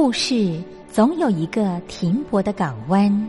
故事总有一个停泊的港湾。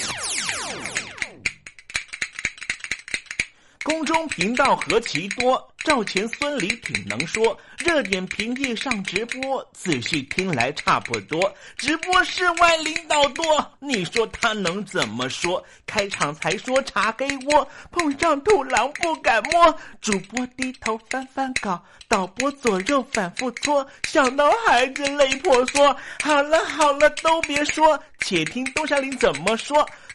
宫中频道何其多，赵钱孙李挺能说。热点平地上直播，仔细听来差不多。直播室外领导多，你说他能怎么说？开场才说茶黑窝，碰上土狼不敢摸。主播低头翻翻稿，导播左右反复搓，想到孩子泪婆娑。好了好了，都别说，且听东山林怎么说。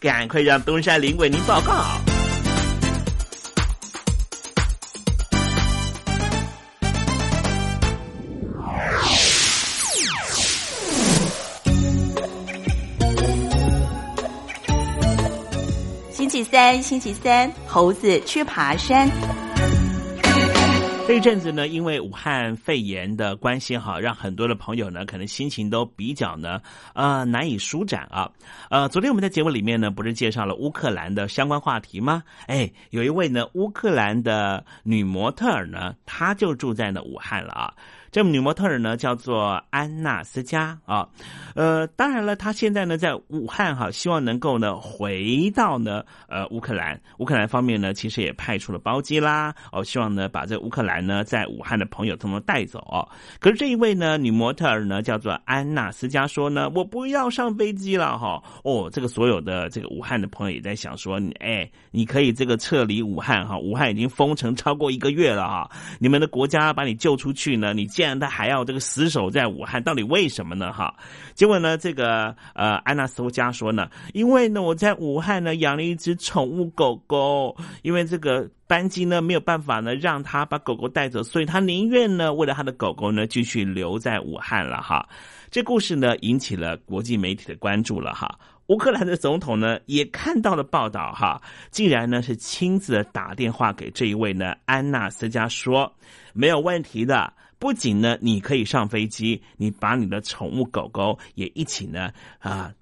赶快让东山林为您报告。星期三，星期三，猴子去爬山。这一阵子呢，因为武汉肺炎的关系哈，让很多的朋友呢，可能心情都比较呢，呃，难以舒展啊。呃，昨天我们在节目里面呢，不是介绍了乌克兰的相关话题吗？哎，有一位呢，乌克兰的女模特儿呢，她就住在呢武汉了啊。这女模特儿呢叫做安娜斯加啊，呃，当然了，她现在呢在武汉哈，希望能够呢回到呢呃乌克兰。乌克兰方面呢，其实也派出了包机啦，哦，希望呢把这乌克兰呢在武汉的朋友通通带走。哦。可是这一位呢女模特儿呢叫做安娜斯加说呢，我不要上飞机了哈。哦，这个所有的这个武汉的朋友也在想说，哎，你可以这个撤离武汉哈，武汉已经封城超过一个月了哈，你们的国家把你救出去呢，你。既然他还要这个死守在武汉，到底为什么呢？哈，结果呢，这个呃，安娜斯加说呢，因为呢，我在武汉呢养了一只宠物狗狗，因为这个班机呢没有办法呢让他把狗狗带走，所以他宁愿呢为了他的狗狗呢继续留在武汉了哈。这故事呢引起了国际媒体的关注了哈。乌克兰的总统呢也看到了报道哈，竟然呢是亲自打电话给这一位呢安娜斯加说没有问题的。不仅呢，你可以上飞机，你把你的宠物狗狗也一起呢啊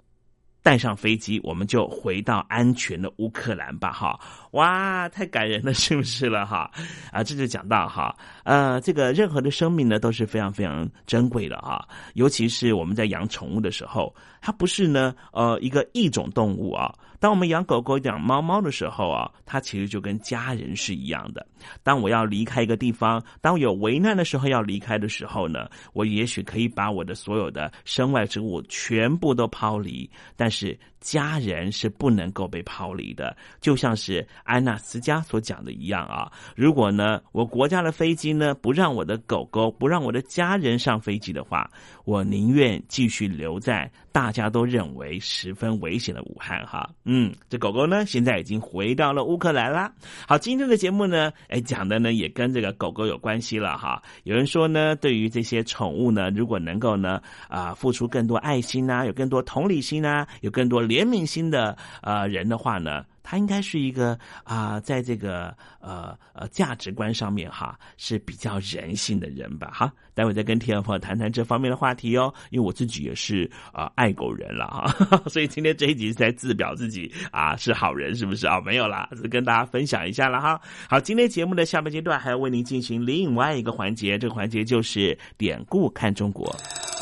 带上飞机，我们就回到安全的乌克兰吧，哈。哇，太感人了，是不是了哈？啊，这就讲到哈，呃，这个任何的生命呢都是非常非常珍贵的哈，尤其是我们在养宠物的时候，它不是呢呃一个一种动物啊。当我们养狗狗、养猫猫的时候啊，它其实就跟家人是一样的。当我要离开一个地方，当有危难的时候要离开的时候呢，我也许可以把我的所有的身外之物全部都抛离，但是家人是不能够被抛离的，就像是。安娜斯加所讲的一样啊，如果呢，我国家的飞机呢不让我的狗狗、不让我的家人上飞机的话，我宁愿继续留在大家都认为十分危险的武汉哈。嗯，这狗狗呢现在已经回到了乌克兰啦。好，今天的节目呢，哎，讲的呢也跟这个狗狗有关系了哈。有人说呢，对于这些宠物呢，如果能够呢啊付出更多爱心呐，有更多同理心呐，有更多怜悯心的呃人的话呢。他应该是一个啊，在这个呃呃价值观上面哈是比较人性的人吧哈。待会再跟天朋友谈谈这方面的话题哦，因为我自己也是啊爱狗人了哈，所以今天这一集是在自表自己啊是好人是不是啊？没有啦，跟大家分享一下了哈。好，今天节目的下半阶段还要为您进行另外一个环节，这个环节就是典故看中国。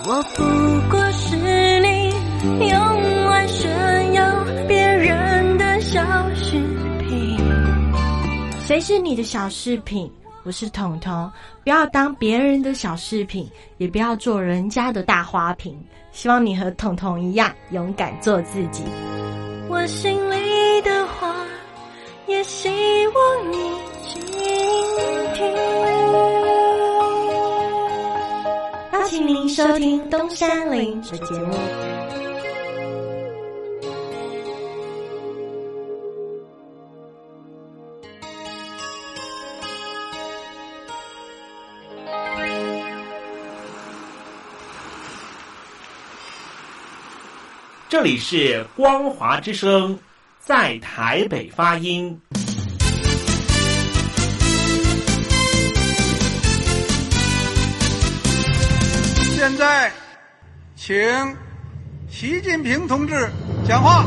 我不过是你用炫耀别人的。小饰品，谁是你的小饰品？我是彤彤，不要当别人的小饰品，也不要做人家的大花瓶。希望你和彤彤一样，勇敢做自己。我心里的话，也希望你倾听。邀请您收听东山林的节目。这里是光华之声，在台北发音。现在，请习近平同志讲话。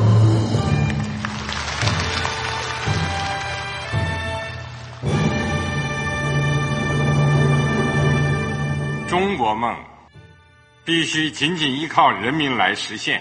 中国梦必须紧紧依靠人民来实现。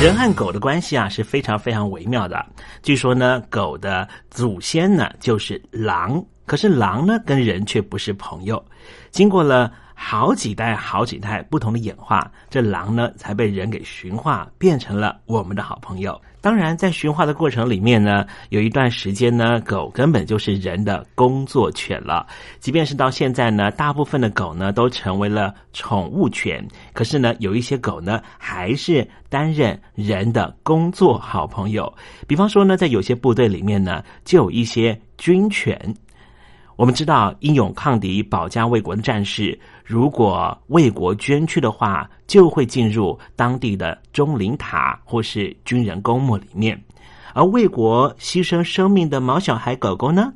人和狗的关系啊是非常非常微妙的。据说呢，狗的祖先呢就是狼，可是狼呢跟人却不是朋友。经过了。好几代、好几代不同的演化，这狼呢才被人给驯化，变成了我们的好朋友。当然，在驯化的过程里面呢，有一段时间呢，狗根本就是人的工作犬了。即便是到现在呢，大部分的狗呢都成为了宠物犬，可是呢，有一些狗呢还是担任人的工作好朋友。比方说呢，在有些部队里面呢，就有一些军犬。我们知道，英勇抗敌、保家卫国的战士，如果为国捐躯的话，就会进入当地的钟灵塔或是军人公墓里面。而为国牺牲生命的毛小孩狗狗呢，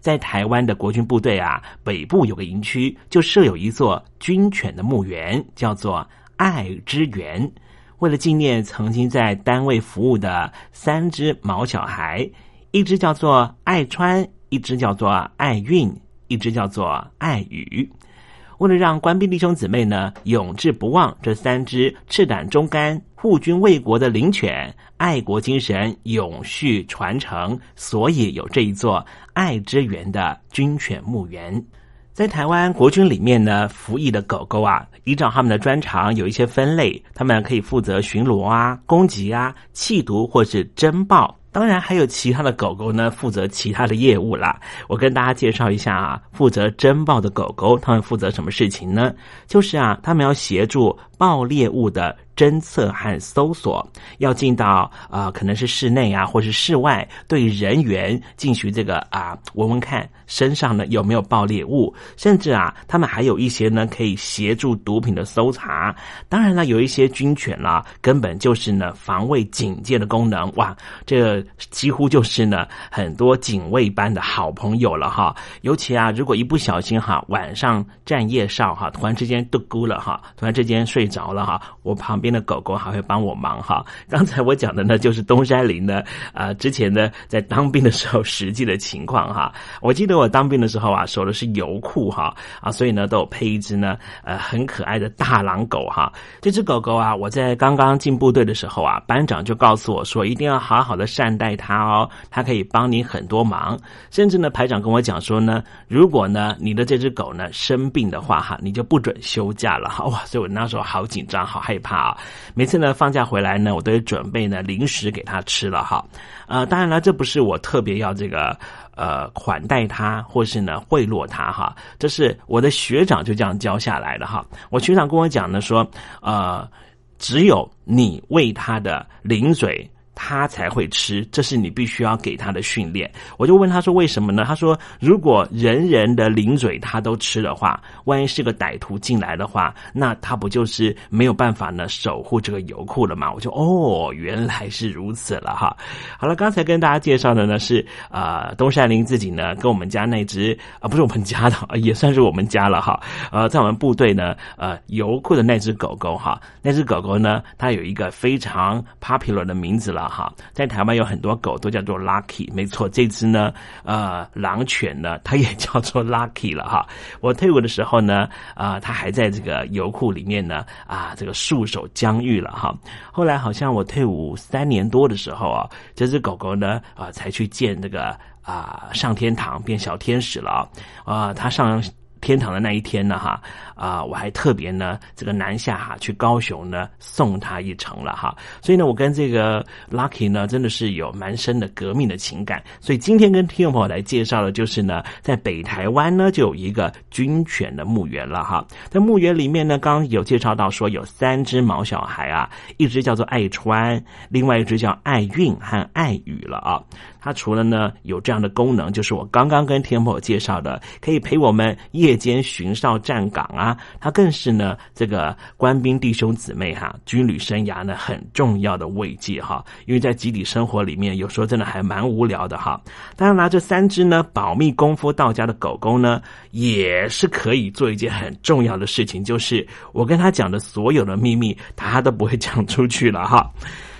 在台湾的国军部队啊，北部有个营区，就设有一座军犬的墓园，叫做爱之园。为了纪念曾经在单位服务的三只毛小孩，一只叫做爱川。一只叫做爱运，一只叫做爱语。为了让官兵弟兄姊妹呢永志不忘这三只赤胆忠肝、护军卫国的灵犬，爱国精神永续传承，所以有这一座爱之园的军犬墓园。在台湾国军里面呢，服役的狗狗啊，依照他们的专长有一些分类，他们可以负责巡逻啊、攻击啊、弃毒或是侦报。当然还有其他的狗狗呢，负责其他的业务啦。我跟大家介绍一下啊，负责侦报的狗狗，他们负责什么事情呢？就是啊，他们要协助爆猎物的。侦测和搜索要进到啊，可能是室内啊，或是室外，对人员进行这个啊，闻闻看身上呢有没有爆裂物，甚至啊，他们还有一些呢可以协助毒品的搜查。当然了，有一些军犬啦，根本就是呢防卫警戒的功能。哇，这几乎就是呢很多警卫班的好朋友了哈。尤其啊，如果一不小心哈，晚上站夜哨哈，突然之间嘟咕了哈，突然之间睡着了哈，我旁边。边的狗狗还会帮我忙哈。刚才我讲的呢，就是东山林呢，啊，之前呢在当兵的时候实际的情况哈。我记得我当兵的时候啊，守的是油库哈，啊，所以呢都有配一只呢，呃，很可爱的大狼狗哈。这只狗狗啊，我在刚刚进部队的时候啊，班长就告诉我说，一定要好好的善待它哦，它可以帮你很多忙。甚至呢，排长跟我讲说呢，如果呢你的这只狗呢生病的话哈，你就不准休假了哈。哇，所以我那时候好紧张，好害怕啊。每次呢放假回来呢，我都准备呢零食给他吃了哈。呃，当然了，这不是我特别要这个呃款待他，或是呢贿赂他哈。这是我的学长就这样教下来的哈。我学长跟我讲呢说，呃，只有你喂他的零嘴。他才会吃，这是你必须要给他的训练。我就问他说为什么呢？他说如果人人的零嘴他都吃的话，万一是个歹徒进来的话，那他不就是没有办法呢守护这个油库了吗？我就哦，原来是如此了哈。好了，刚才跟大家介绍的呢是啊东山林自己呢跟我们家那只啊不是我们家的，也算是我们家了哈。呃，在我们部队呢呃油库的那只狗狗哈，那只狗狗呢它有一个非常 popular 的名字了。哈，在台湾有很多狗都叫做 Lucky，没错，这只呢，呃，狼犬呢，它也叫做 Lucky 了哈。我退伍的时候呢，啊，它还在这个油库里面呢，啊，这个束手疆域了哈。后来好像我退伍三年多的时候啊，这只狗狗呢，啊，才去见这个啊上天堂变小天使了啊，它上。天堂的那一天呢，哈啊，我还特别呢，这个南下哈去高雄呢送他一程了哈，所以呢，我跟这个 Lucky 呢真的是有蛮深的革命的情感，所以今天跟听众朋友来介绍的就是呢，在北台湾呢就有一个军犬的墓园了哈，在墓园里面呢，刚刚有介绍到说有三只毛小孩啊，一只叫做爱川，另外一只叫爱运和爱雨了啊。它除了呢有这样的功能，就是我刚刚跟天朋友介绍的，可以陪我们夜间巡哨站岗啊。它更是呢这个官兵弟兄姊妹哈军旅生涯呢很重要的慰藉哈。因为在集体生活里面，有时候真的还蛮无聊的哈。当然拿这三只呢保密功夫到家的狗狗呢，也是可以做一件很重要的事情，就是我跟他讲的所有的秘密，他都不会讲出去了哈。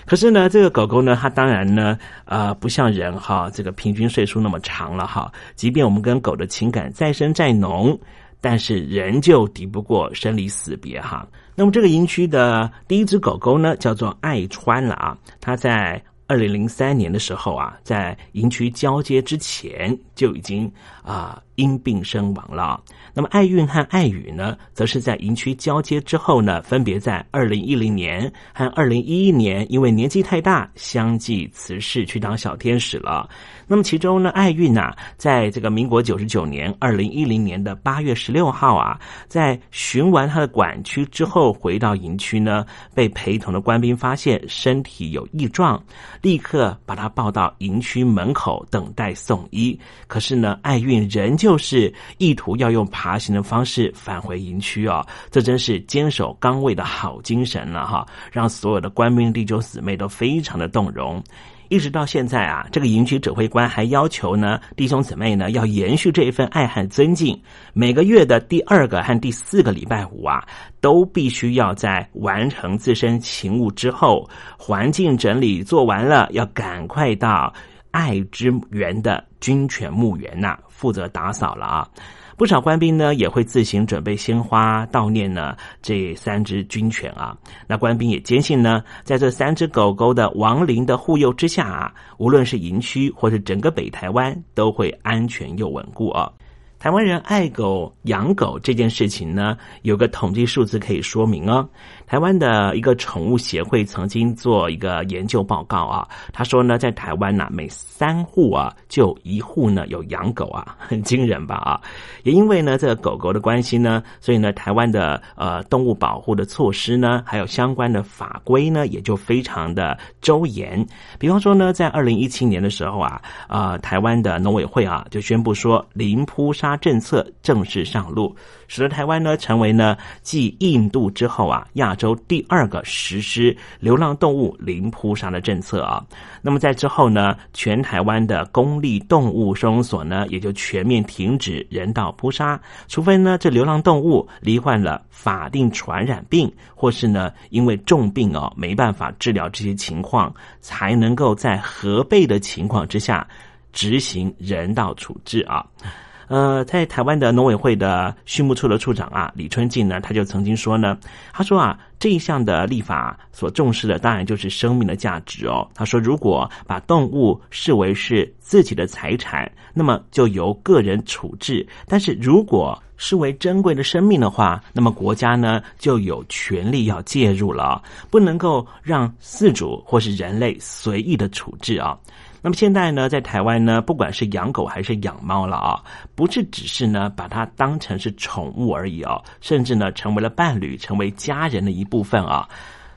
可是呢，这个狗狗呢，它当然呢，呃，不像人哈，这个平均岁数那么长了哈。即便我们跟狗的情感再深再浓，但是仍旧敌不过生离死别哈。那么这个营区的第一只狗狗呢，叫做爱川了啊。它在二零零三年的时候啊，在营区交接之前就已经啊。因病身亡了。那么爱运和爱雨呢，则是在营区交接之后呢，分别在二零一零年和二零一一年，因为年纪太大，相继辞世去当小天使了。那么其中呢，爱运呐，在这个民国九十九年二零一零年的八月十六号啊，在巡完他的管区之后，回到营区呢，被陪同的官兵发现身体有异状，立刻把他抱到营区门口等待送医。可是呢，爱运仍旧。是意图要用爬行的方式返回营区哦，这真是坚守岗位的好精神了哈，让所有的官兵弟兄姊妹都非常的动容。一直到现在啊，这个营区指挥官还要求呢，弟兄姊妹呢要延续这一份爱和尊敬，每个月的第二个和第四个礼拜五啊，都必须要在完成自身勤务之后，环境整理做完了，要赶快到。爱之源的军犬墓园呐，负责打扫了啊。不少官兵呢也会自行准备鲜花悼念呢这三只军犬啊。那官兵也坚信呢，在这三只狗狗的亡灵的护佑之下啊，无论是营区或是整个北台湾，都会安全又稳固啊。台湾人爱狗养狗这件事情呢，有个统计数字可以说明哦。台湾的一个宠物协会曾经做一个研究报告啊，他说呢，在台湾呢，每三户啊就一户呢有养狗啊，很惊人吧啊？也因为呢这个狗狗的关系呢，所以呢台湾的呃动物保护的措施呢，还有相关的法规呢，也就非常的周严。比方说呢，在二零一七年的时候啊，呃台湾的农委会啊就宣布说，零扑杀政策正式上路。使得台湾呢成为呢继印度之后啊亚州第二个实施流浪动物零扑杀的政策啊。那么在之后呢，全台湾的公立动物收容所呢也就全面停止人道扑杀，除非呢这流浪动物罹患了法定传染病，或是呢因为重病哦没办法治疗这些情况，才能够在核备的情况之下执行人道处置啊。呃，在台湾的农委会的畜牧处的处长啊，李春进呢，他就曾经说呢，他说啊，这一项的立法所重视的，当然就是生命的价值哦。他说，如果把动物视为是自己的财产，那么就由个人处置；但是如果视为珍贵的生命的话，那么国家呢就有权利要介入了，不能够让饲主或是人类随意的处置啊。那么现在呢，在台湾呢，不管是养狗还是养猫了啊，不是只是呢把它当成是宠物而已哦，甚至呢成为了伴侣，成为家人的一部分啊。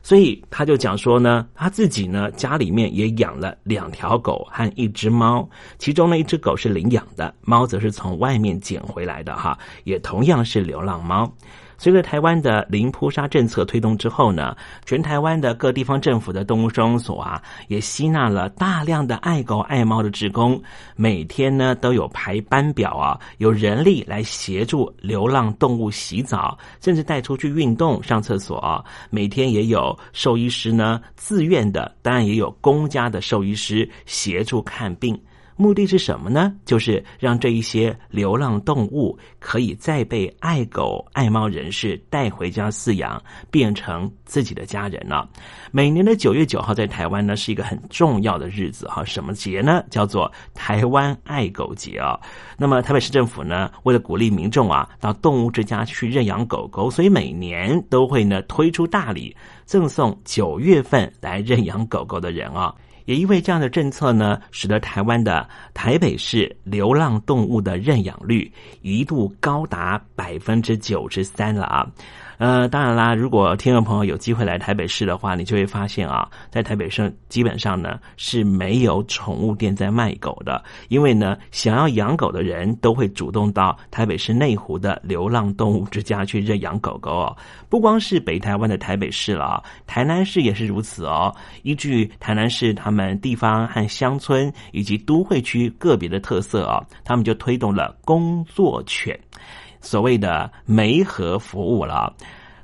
所以他就讲说呢，他自己呢家里面也养了两条狗和一只猫，其中呢一只狗是领养的，猫则是从外面捡回来的哈，也同样是流浪猫。随着台湾的零扑杀政策推动之后呢，全台湾的各地方政府的动物收容所啊，也吸纳了大量的爱狗爱猫的职工，每天呢都有排班表啊，有人力来协助流浪动物洗澡，甚至带出去运动、上厕所。每天也有兽医师呢自愿的，当然也有公家的兽医师协助看病。目的是什么呢？就是让这一些流浪动物可以再被爱狗爱猫人士带回家饲养，变成自己的家人了。每年的九月九号在台湾呢是一个很重要的日子哈，什么节呢？叫做台湾爱狗节啊。那么台北市政府呢，为了鼓励民众啊到动物之家去认养狗狗，所以每年都会呢推出大礼，赠送九月份来认养狗狗的人啊。也因为这样的政策呢，使得台湾的台北市流浪动物的认养率一度高达百分之九十三了啊。呃，当然啦，如果听众朋友有机会来台北市的话，你就会发现啊，在台北市基本上呢是没有宠物店在卖狗的，因为呢，想要养狗的人都会主动到台北市内湖的流浪动物之家去认养狗狗哦。不光是北台湾的台北市了，台南市也是如此哦。依据台南市他们地方和乡村以及都会区个别的特色啊，他们就推动了工作犬。所谓的媒合服务了。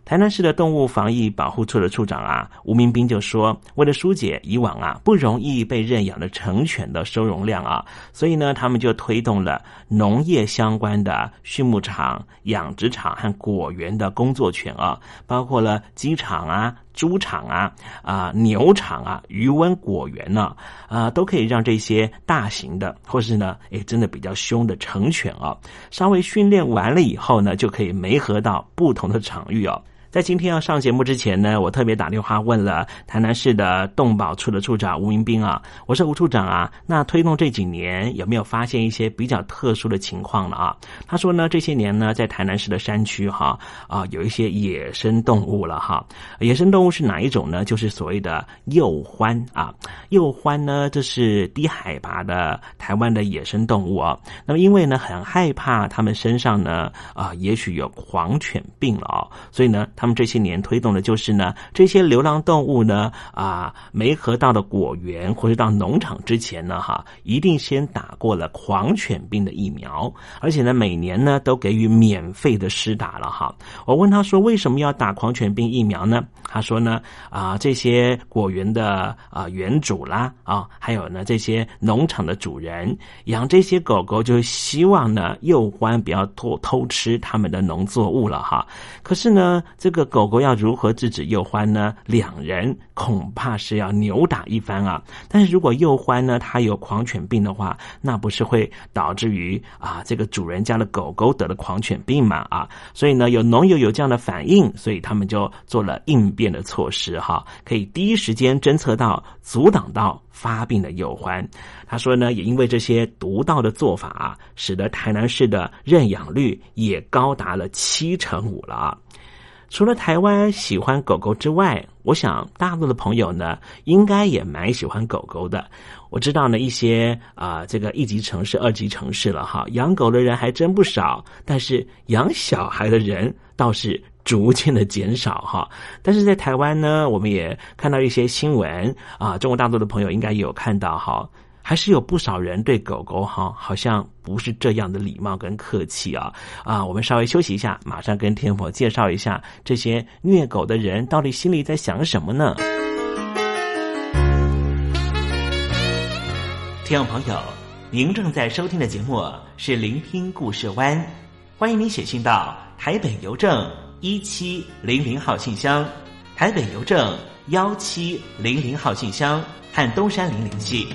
台南市的动物防疫保护处的处长啊，吴明斌就说，为了疏解以往啊不容易被认养的成犬的收容量啊，所以呢，他们就推动了农业相关的畜牧场、养殖场和果园的工作权啊，包括了机场啊、猪场啊、啊牛场啊、渔温果园呢，啊，都可以让这些大型的或是呢，哎，真的比较凶的成犬啊，稍微训练完了以后呢，就可以没合到不同的场域哦。在今天要上节目之前呢，我特别打电话问了台南市的动保处的处长吴明斌啊，我说吴处长啊，那推动这几年有没有发现一些比较特殊的情况了啊？他说呢，这些年呢，在台南市的山区哈啊，有一些野生动物了哈。野生动物是哪一种呢？就是所谓的鼬獾啊，鼬獾呢，这是低海拔的台湾的野生动物啊。那么因为呢，很害怕它们身上呢啊，也许有狂犬病了啊，所以呢，他。他们这些年推动的就是呢，这些流浪动物呢，啊，没合到的果园或者到农场之前呢，哈，一定先打过了狂犬病的疫苗，而且呢，每年呢都给予免费的施打了哈。我问他说，为什么要打狂犬病疫苗呢？他说呢，啊，这些果园的啊园主啦，啊，还有呢这些农场的主人养这些狗狗，就希望呢幼獾不要偷偷吃他们的农作物了哈。可是呢，这个狗狗要如何制止幼欢呢？两人恐怕是要扭打一番啊！但是如果幼欢呢，它有狂犬病的话，那不是会导致于啊，这个主人家的狗狗得了狂犬病嘛啊！所以呢，有农友有这样的反应，所以他们就做了应变的措施哈，可以第一时间侦测到、阻挡到发病的幼欢。他说呢，也因为这些独到的做法啊，使得台南市的认养率也高达了七成五了啊！除了台湾喜欢狗狗之外，我想大陆的朋友呢，应该也蛮喜欢狗狗的。我知道呢，一些啊，这个一级城市、二级城市了哈，养狗的人还真不少，但是养小孩的人倒是逐渐的减少哈。但是在台湾呢，我们也看到一些新闻啊，中国大陆的朋友应该也有看到哈。还是有不少人对狗狗哈，好像不是这样的礼貌跟客气啊啊！我们稍微休息一下，马上跟天婆介绍一下这些虐狗的人到底心里在想什么呢？听众朋友，您正在收听的节目是《聆听故事湾》，欢迎您写信到台北邮政一七零零号信箱，台北邮政幺七零零号信箱和东山林联系。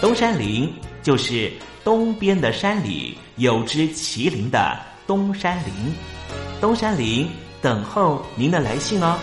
东山林就是东边的山里有只麒麟的东山林，东山林等候您的来信哦。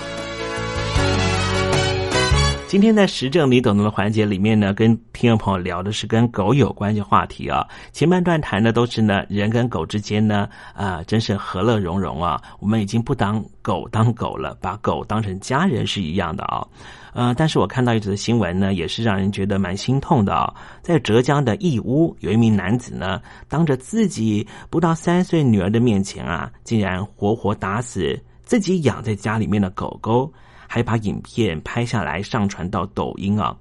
今天在时政你懂得的环节里面呢，跟听众朋友聊的是跟狗有关的话题啊。前半段谈的都是呢人跟狗之间呢啊，真是和乐融融啊。我们已经不当狗当狗了，把狗当成家人是一样的啊。呃，但是我看到一则新闻呢，也是让人觉得蛮心痛的啊。在浙江的义乌，有一名男子呢，当着自己不到三岁女儿的面前啊，竟然活活打死自己养在家里面的狗狗。还把影片拍下来上传到抖音啊，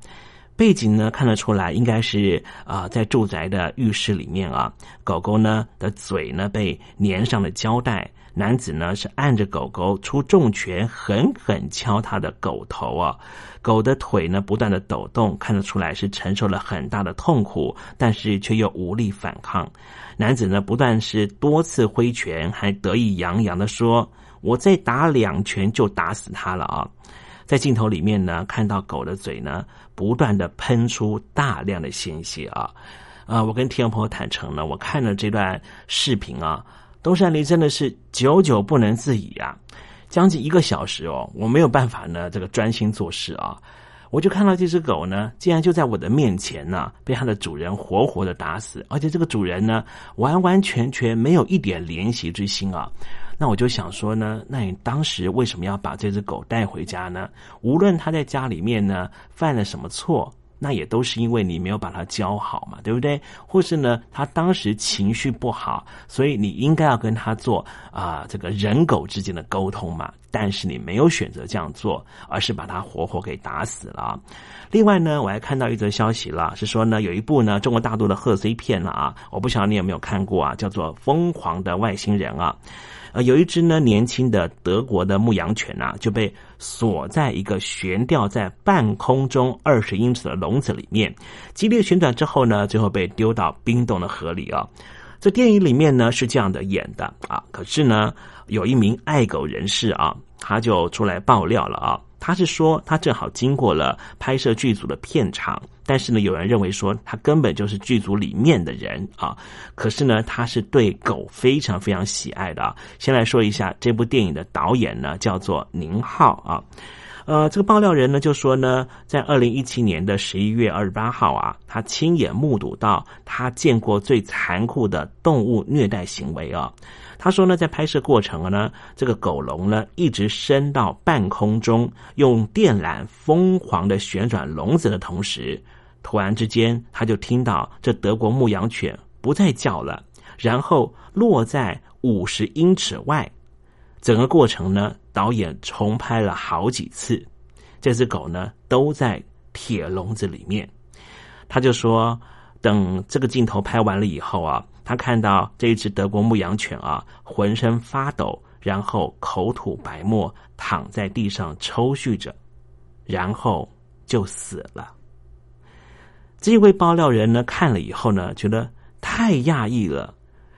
背景呢看得出来应该是啊在住宅的浴室里面啊，狗狗呢的嘴呢被粘上了胶带，男子呢是按着狗狗出重拳狠狠敲他的狗头啊，狗的腿呢不断的抖动，看得出来是承受了很大的痛苦，但是却又无力反抗，男子呢不断是多次挥拳，还得意洋洋的说。我再打两拳就打死他了啊！在镜头里面呢，看到狗的嘴呢，不断的喷出大量的鲜血啊！啊，我跟听众朋友坦诚呢，我看了这段视频啊，东山林真的是久久不能自已啊，将近一个小时哦，我没有办法呢，这个专心做事啊，我就看到这只狗呢，竟然就在我的面前呢，被它的主人活活的打死，而且这个主人呢，完完全全没有一点怜惜之心啊！那我就想说呢，那你当时为什么要把这只狗带回家呢？无论它在家里面呢犯了什么错，那也都是因为你没有把它教好嘛，对不对？或是呢，他当时情绪不好，所以你应该要跟他做啊这个人狗之间的沟通嘛。但是你没有选择这样做，而是把它活活给打死了。另外呢，我还看到一则消息了，是说呢有一部呢中国大陆的贺岁片了啊，我不晓得你有没有看过啊，叫做《疯狂的外星人》啊。呃，有一只呢年轻的德国的牧羊犬啊，就被锁在一个悬吊在半空中二十英尺的笼子里面，激烈旋转之后呢，最后被丢到冰冻的河里啊。这电影里面呢是这样的演的啊，可是呢有一名爱狗人士啊，他就出来爆料了啊。他是说，他正好经过了拍摄剧组的片场，但是呢，有人认为说他根本就是剧组里面的人啊。可是呢，他是对狗非常非常喜爱的啊。先来说一下这部电影的导演呢，叫做宁浩啊。呃，这个爆料人呢就说呢，在二零一七年的十一月二十八号啊，他亲眼目睹到他见过最残酷的动物虐待行为啊。他说呢，在拍摄过程呢，这个狗笼呢一直升到半空中，用电缆疯狂的旋转笼子的同时，突然之间，他就听到这德国牧羊犬不再叫了，然后落在五十英尺外。整个过程呢，导演重拍了好几次，这只狗呢都在铁笼子里面。他就说，等这个镜头拍完了以后啊。他看到这只德国牧羊犬啊，浑身发抖，然后口吐白沫，躺在地上抽搐着，然后就死了。这位爆料人呢，看了以后呢，觉得太讶异了，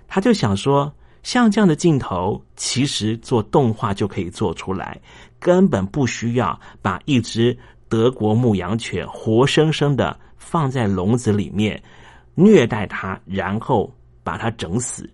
他就想说，像这样的镜头，其实做动画就可以做出来，根本不需要把一只德国牧羊犬活生生的放在笼子里面虐待它，然后。把他整死。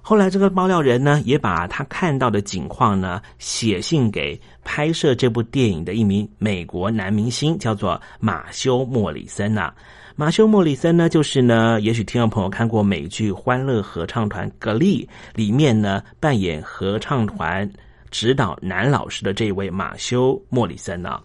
后来，这个爆料人呢，也把他看到的景况呢，写信给拍摄这部电影的一名美国男明星，叫做马修·莫里森呐。马修·莫里森呢，就是呢，也许听众朋友看过美剧《欢乐合唱团》格力里面呢，扮演合唱团指导男老师的这位马修·莫里森呐。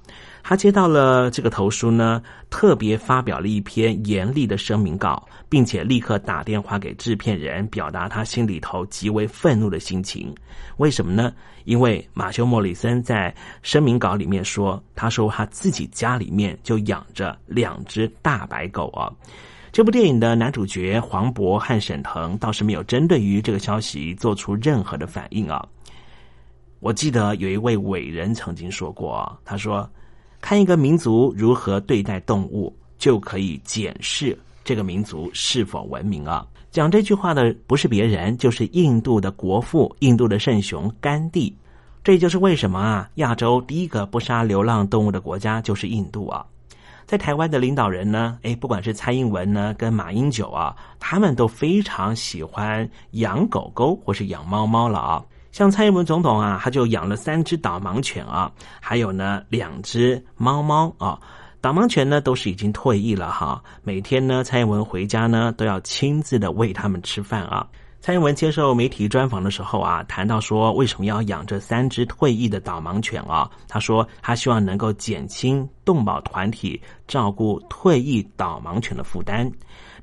他接到了这个投书呢，特别发表了一篇严厉的声明稿，并且立刻打电话给制片人，表达他心里头极为愤怒的心情。为什么呢？因为马修·莫里森在声明稿里面说，他说他自己家里面就养着两只大白狗啊。这部电影的男主角黄渤和沈腾倒是没有针对于这个消息做出任何的反应啊。我记得有一位伟人曾经说过，他说。看一个民族如何对待动物，就可以检视这个民族是否文明啊！讲这句话的不是别人，就是印度的国父、印度的圣雄甘地。这就是为什么啊，亚洲第一个不杀流浪动物的国家就是印度啊！在台湾的领导人呢，哎，不管是蔡英文呢，跟马英九啊，他们都非常喜欢养狗狗或是养猫猫了啊。像蔡英文总统啊，他就养了三只导盲犬啊，还有呢两只猫猫啊。导盲犬呢都是已经退役了哈，每天呢蔡英文回家呢都要亲自的喂他们吃饭啊。蔡英文接受媒体专访的时候啊，谈到说为什么要养这三只退役的导盲犬啊？他说他希望能够减轻动保团体照顾退役导盲犬的负担。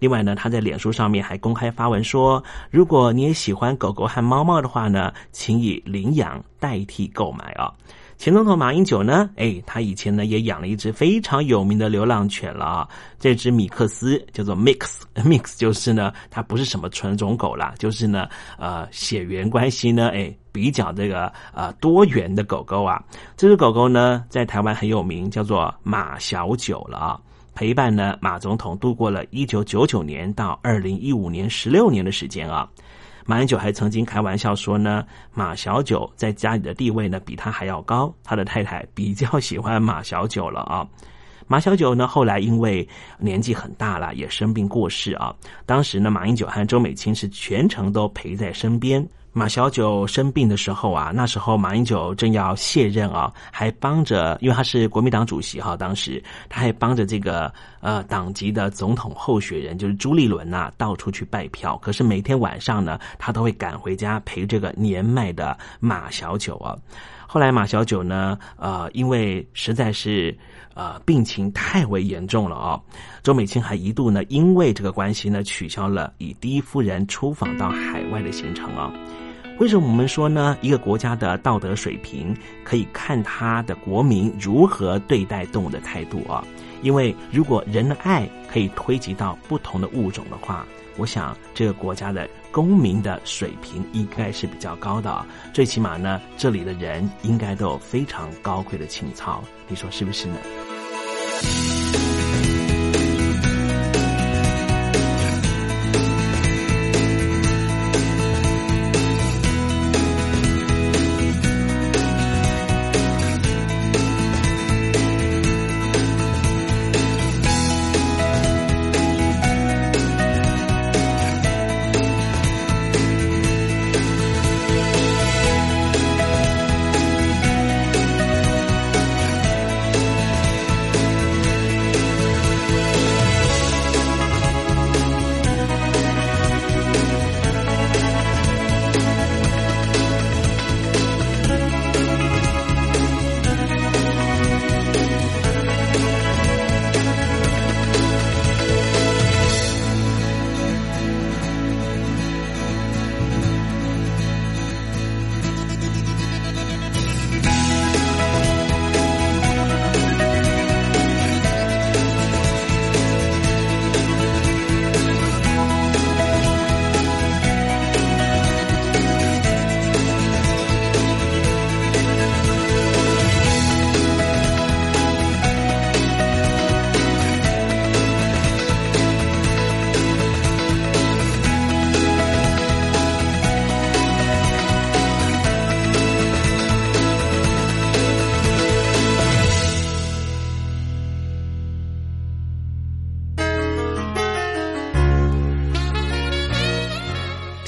另外呢，他在脸书上面还公开发文说，如果你也喜欢狗狗和猫猫的话呢，请以领养代替购买啊。前总统马英九呢，哎，他以前呢也养了一只非常有名的流浪犬了啊，这只米克斯叫做 Mix，Mix 就是呢，它不是什么纯种狗啦，就是呢，呃，血缘关系呢，哎，比较这个呃多元的狗狗啊。这只狗狗呢，在台湾很有名，叫做马小九了啊，陪伴呢马总统度过了一九九九年到二零一五年十六年的时间啊。马英九还曾经开玩笑说呢，马小九在家里的地位呢比他还要高，他的太太比较喜欢马小九了啊。马小九呢后来因为年纪很大了，也生病过世啊。当时呢，马英九和周美青是全程都陪在身边。马小九生病的时候啊，那时候马英九正要卸任啊，还帮着，因为他是国民党主席哈，当时他还帮着这个呃党籍的总统候选人，就是朱立伦呐，到处去拜票。可是每天晚上呢，他都会赶回家陪这个年迈的马小九啊。后来马小九呢，呃，因为实在是。呃，病情太为严重了啊！周美青还一度呢，因为这个关系呢，取消了以第一夫人出访到海外的行程啊。为什么我们说呢？一个国家的道德水平可以看他的国民如何对待动物的态度啊。因为如果人的爱可以推及到不同的物种的话，我想这个国家的公民的水平应该是比较高的。最起码呢，这里的人应该都有非常高贵的情操，你说是不是呢？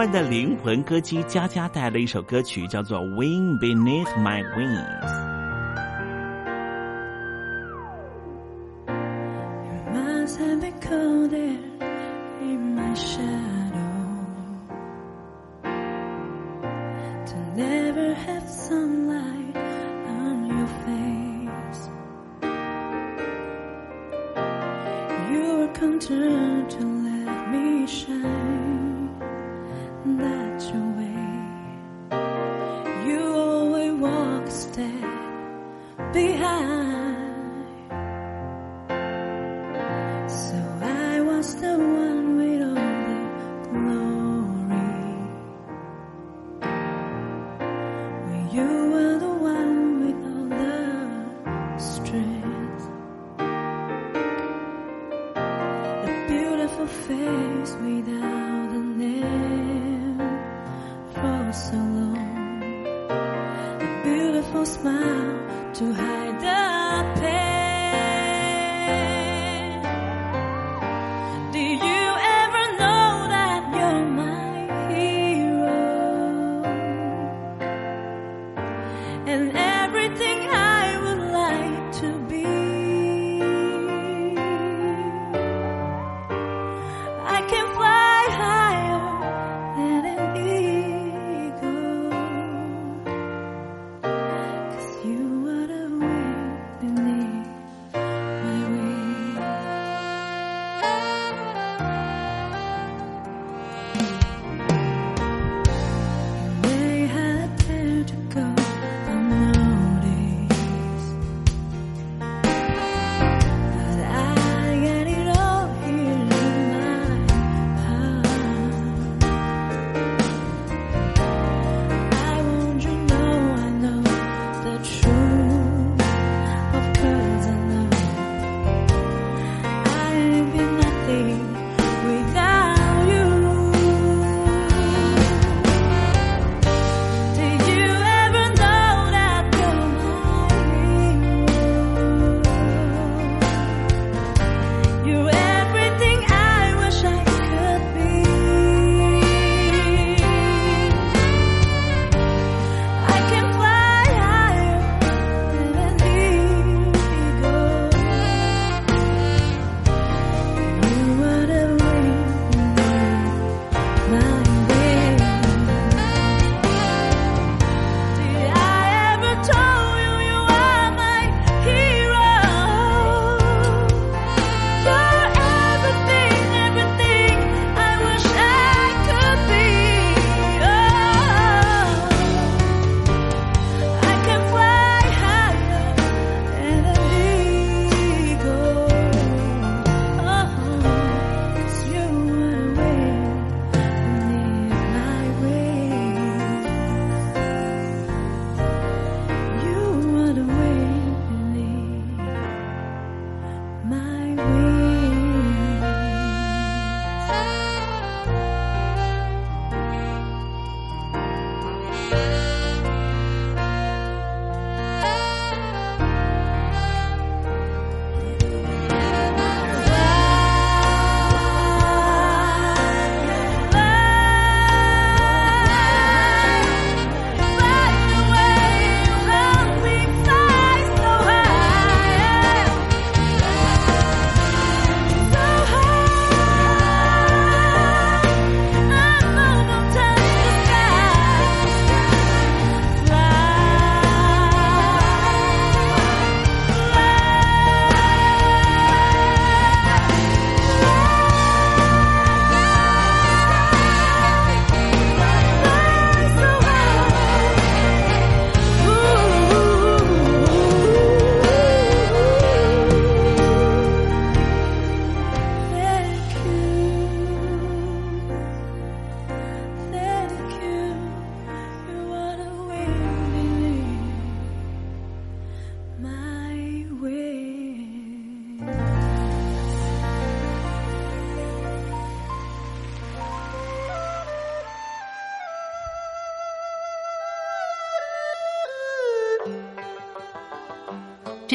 湾的灵魂歌姬佳佳带来了一首歌曲，叫做《Wing Beneath My Wings》。Beautiful face without a name for so long. A beautiful smile to hide the pain.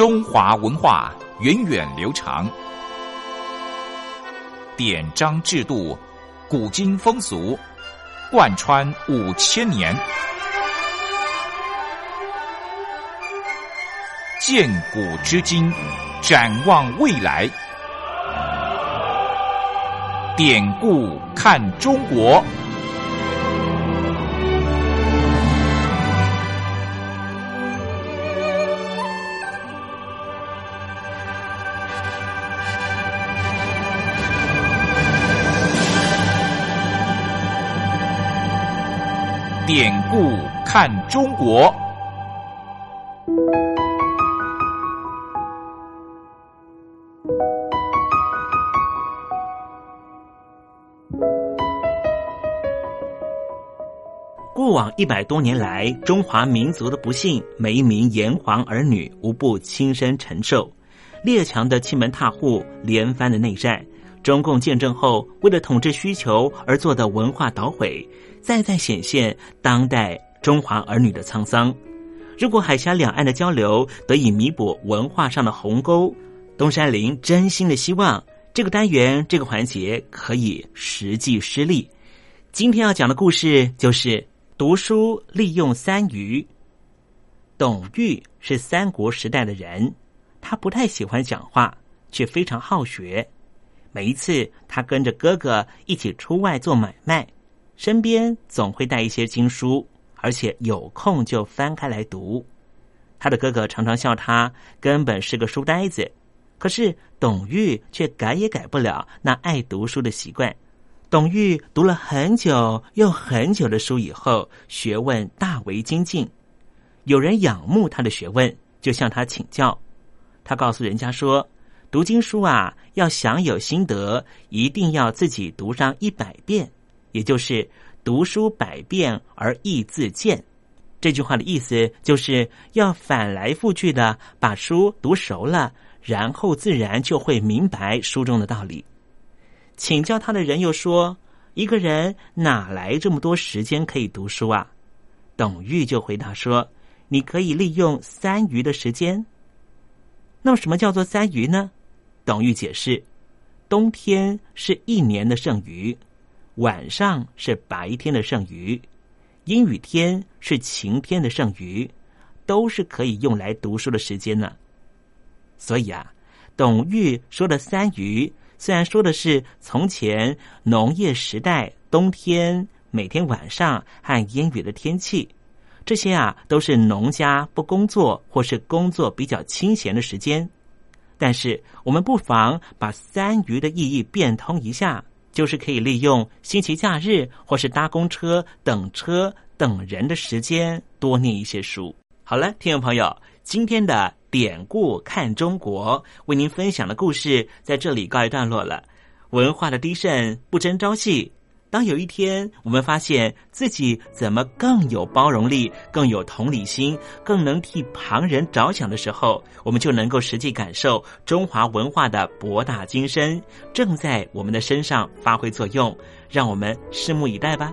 中华文化源远流长，典章制度、古今风俗贯穿五千年，鉴古知今，展望未来。典故看中国。典故看中国。过往一百多年来，中华民族的不幸，每一名炎黄儿女无不亲身承受。列强的欺门踏户，连番的内战，中共建政后为了统治需求而做的文化捣毁，再再显现当代中华儿女的沧桑。如果海峡两岸的交流得以弥补文化上的鸿沟，东山林真心的希望这个单元这个环节可以实际施力。今天要讲的故事就是读书利用三余。董玉是三国时代的人，他不太喜欢讲话，却非常好学。每一次他跟着哥哥一起出外做买卖，身边总会带一些经书，而且有空就翻开来读。他的哥哥常常笑他根本是个书呆子，可是董玉却改也改不了那爱读书的习惯。董玉读了很久又很久的书以后，学问大为精进。有人仰慕他的学问，就向他请教。他告诉人家说：“读经书啊，要想有心得，一定要自己读上一百遍，也就是读书百遍而义自见。”这句话的意思就是要反来覆去的把书读熟了，然后自然就会明白书中的道理。请教他的人又说：“一个人哪来这么多时间可以读书啊？”董玉就回答说：“你可以利用三余的时间。”那么什么叫做三余呢？董玉解释：冬天是一年的剩余，晚上是白天的剩余，阴雨天是晴天的剩余，都是可以用来读书的时间呢。所以啊，董玉说的三余，虽然说的是从前农业时代冬天每天晚上和阴雨的天气，这些啊都是农家不工作或是工作比较清闲的时间。但是我们不妨把三余的意义变通一下。就是可以利用星期假日或是搭公车、等车、等人的时间多念一些书。好了，听众朋友，今天的典故看中国为您分享的故事在这里告一段落了。文化的低渗不争朝夕。当有一天我们发现自己怎么更有包容力、更有同理心、更能替旁人着想的时候，我们就能够实际感受中华文化的博大精深正在我们的身上发挥作用。让我们拭目以待吧。